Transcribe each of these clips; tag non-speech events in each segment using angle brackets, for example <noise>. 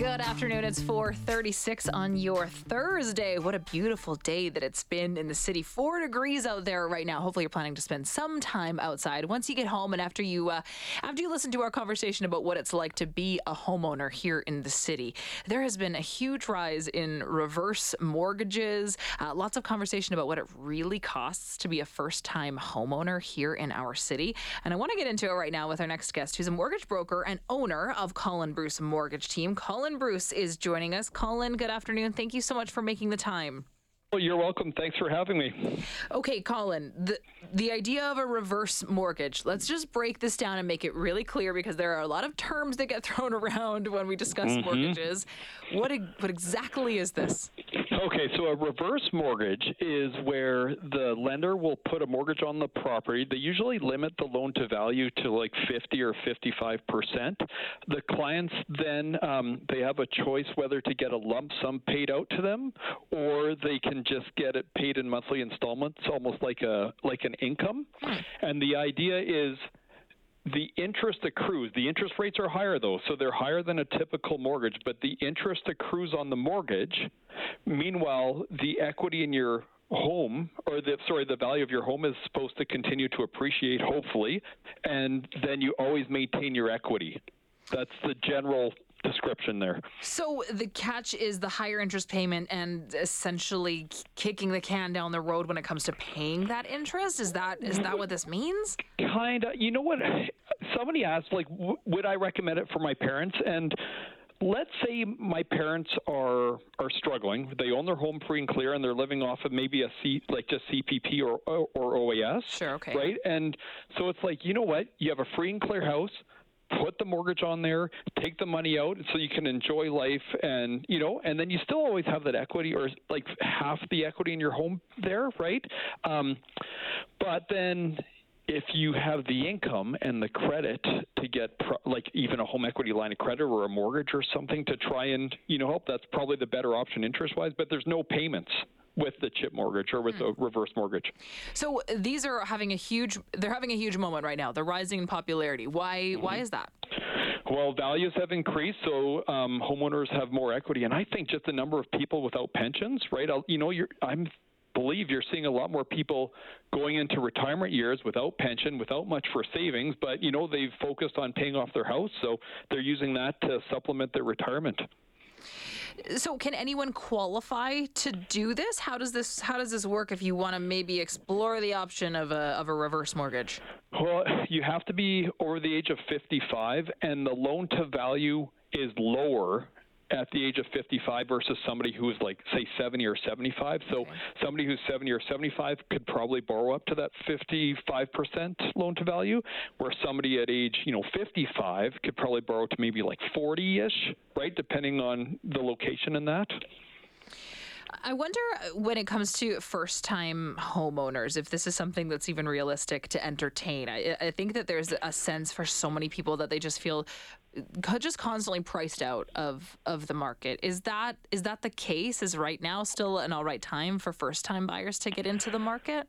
Good afternoon. It's 4:36 on your Thursday. What a beautiful day that it's been in the city. 4 degrees out there right now. Hopefully you're planning to spend some time outside once you get home and after you uh, after you listen to our conversation about what it's like to be a homeowner here in the city. There has been a huge rise in reverse mortgages. Uh, lots of conversation about what it really costs to be a first-time homeowner here in our city. And I want to get into it right now with our next guest who's a mortgage broker and owner of Collin Bruce Mortgage Team. Collin Bruce is joining us. Collin, good afternoon. Thank you so much for making the time. Well, you're welcome. Thanks for having me. Okay, Collin, the the idea of a reverse mortgage. Let's just break this down and make it really clear because there are a lot of terms that get <laughs> thrown around when we discuss mm-hmm. mortgages. What what exactly is this? Okay, so a reverse mortgage is where the lender will put a mortgage on the property. They usually limit the loan to value to like 50 or 55 percent. The clients then um, they have a choice whether to get a lump sum paid out to them or they can just get it paid in monthly installments, almost like a like an income. Hmm. And the idea is the interest accrues. The interest rates are higher though, so they're higher than a typical mortgage, but the interest accrues on the mortgage. Meanwhile, the equity in your home or the sorry the value of your home is supposed to continue to appreciate hopefully and then you always maintain your equity that's the general description there. So the catch is the higher interest payment and essentially kicking the can down the road when it comes to paying that interest. Is that is that what this means? Kind of. You know what? Somebody asked, like, w- would I recommend it for my parents? And let's say my parents are are struggling. They own their home free and clear, and they're living off of maybe a C, like just CPP or or OAS. Sure. Okay. Right. And so it's like, you know what? You have a free and clear house put the mortgage on there, take the money out so you can enjoy life and, you know, and then you still always have that equity or like half the equity in your home there, right? Um, but then if you have the income and the credit to get pro- like even a home equity line of credit or a mortgage or something to try and you know help that's probably the better option interest wise but there's no payments with the CHIP mortgage or with hmm. the reverse mortgage. So these are having a huge they're having a huge moment right now. They're rising in popularity. Why mm-hmm. why is that? Well, values have increased, so um, homeowners have more equity, and I think just the number of people without pensions, right? I'll, you know, you're, I'm believe you're seeing a lot more people going into retirement years without pension, without much for savings, but you know they've focused on paying off their house, so they're using that to supplement their retirement. So can anyone qualify to do this? How does this how does this work if you want to maybe explore the option of a of a reverse mortgage? Well, you have to be over the age of 55 and the loan to value is lower at the age of 55 versus somebody who is like say 70 or 75 so okay. somebody who's 70 or 75 could probably borrow up to that 55% loan to value where somebody at age you know 55 could probably borrow to maybe like 40ish right depending on the location and that I wonder when it comes to first time homeowners, if this is something that's even realistic to entertain. I, I, think that there's a sense for so many people that they just feel just constantly priced out of of the market. Is that is that the case? Is right now still an all right time for first time buyers to get into the market?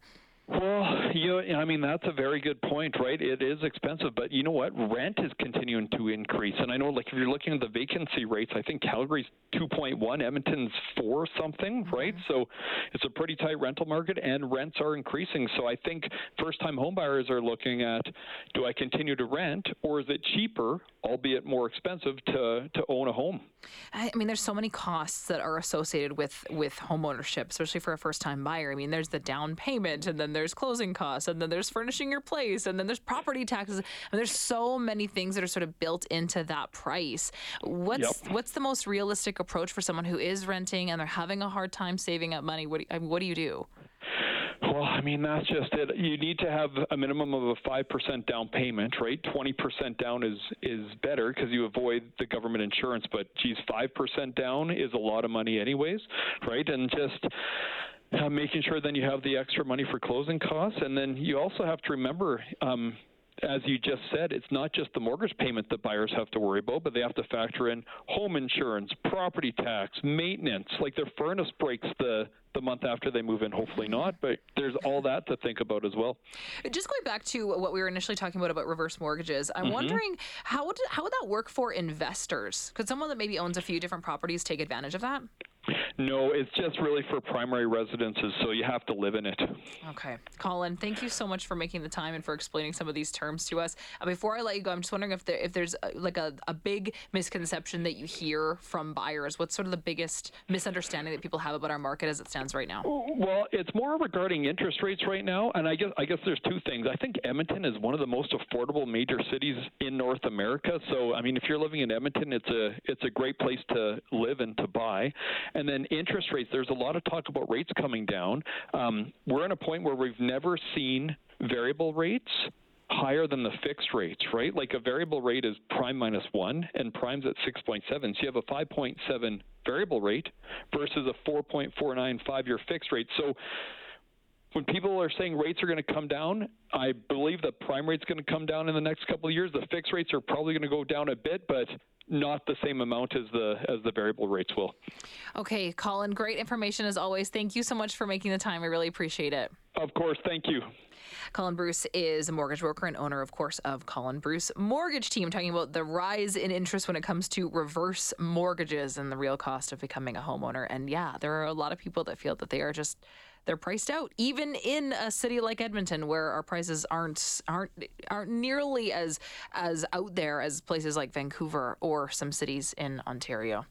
Well, you know, I mean that's a very good point, right? It is expensive, but you know what? Rent is continuing to increase, and I know, like if you're looking at the vacancy rates, I think Calgary's 2.1, Edmonton's four something, mm-hmm. right? So it's a pretty tight rental market, and rents are increasing. So I think first-time homebuyers are looking at: Do I continue to rent, or is it cheaper, albeit more expensive, to to own a home? I mean, there's so many costs that are associated with with home ownership, especially for a first-time buyer. I mean, there's the down payment, and then there's closing costs, and then there's furnishing your place, and then there's property taxes. I mean, there's so many things that are sort of built into that price. What's yep. what's the most realistic approach for someone who is renting and they're having a hard time saving up money? What do, I mean, what do you do? Well, I mean that's just it. You need to have a minimum of a five percent down payment, right? Twenty percent down is is better because you avoid the government insurance. But geez, five percent down is a lot of money, anyways, right? And just uh, making sure then you have the extra money for closing costs, and then you also have to remember. Um, as you just said, it's not just the mortgage payment that buyers have to worry about, but they have to factor in home insurance, property tax, maintenance. Like their furnace breaks the the month after they move in, hopefully not, but there's all that to think about as well. Just going back to what we were initially talking about about reverse mortgages, I'm mm-hmm. wondering how would how would that work for investors? Could someone that maybe owns a few different properties take advantage of that? No, it's just really for primary residences, so you have to live in it. Okay. Collin, thank you so much for making the time and for explaining some of these terms to us. Uh, before I let you go, I'm just wondering if there if there's a, uh, like a, a big misconception that you hear from buyers. What's sort of the biggest misunderstanding that people have about our market as it stands right now? Well, it's more regarding interest rates right now, and I guess I guess there's two things. I think Edmonton is one of the most affordable major cities in North America. So, I mean, if you're living in Edmonton, it's a it's a great place to live and to buy. And then interest rates, there's a lot of talk about rates coming down. Um, we're in a point where we've never seen variable rates higher than the fixed rates, right? Like a variable rate is prime minus one, and prime's at 6.7. So you have a 5.7 variable rate versus a 4.49 five year fixed rate. So when people are saying rates are going to come down, I believe the prime rate's going to come down in the next couple of years. The fixed rates are probably going to go down a bit, but not the same amount as the as the variable rates will. Okay, Collin, great information as always. Thank you so much for making the time. I really appreciate it. Of course, thank you. Collin Bruce is a mortgage broker and owner, of course, of Collin Bruce Mortgage Team, talking about the rise in interest when it comes to reverse mortgages and the real cost of becoming a homeowner. And yeah, there are a lot of people that feel that they are just they're priced out even in a city like Edmonton where our prices aren't aren't aren't nearly as as out there as places like Vancouver or some cities in Ontario.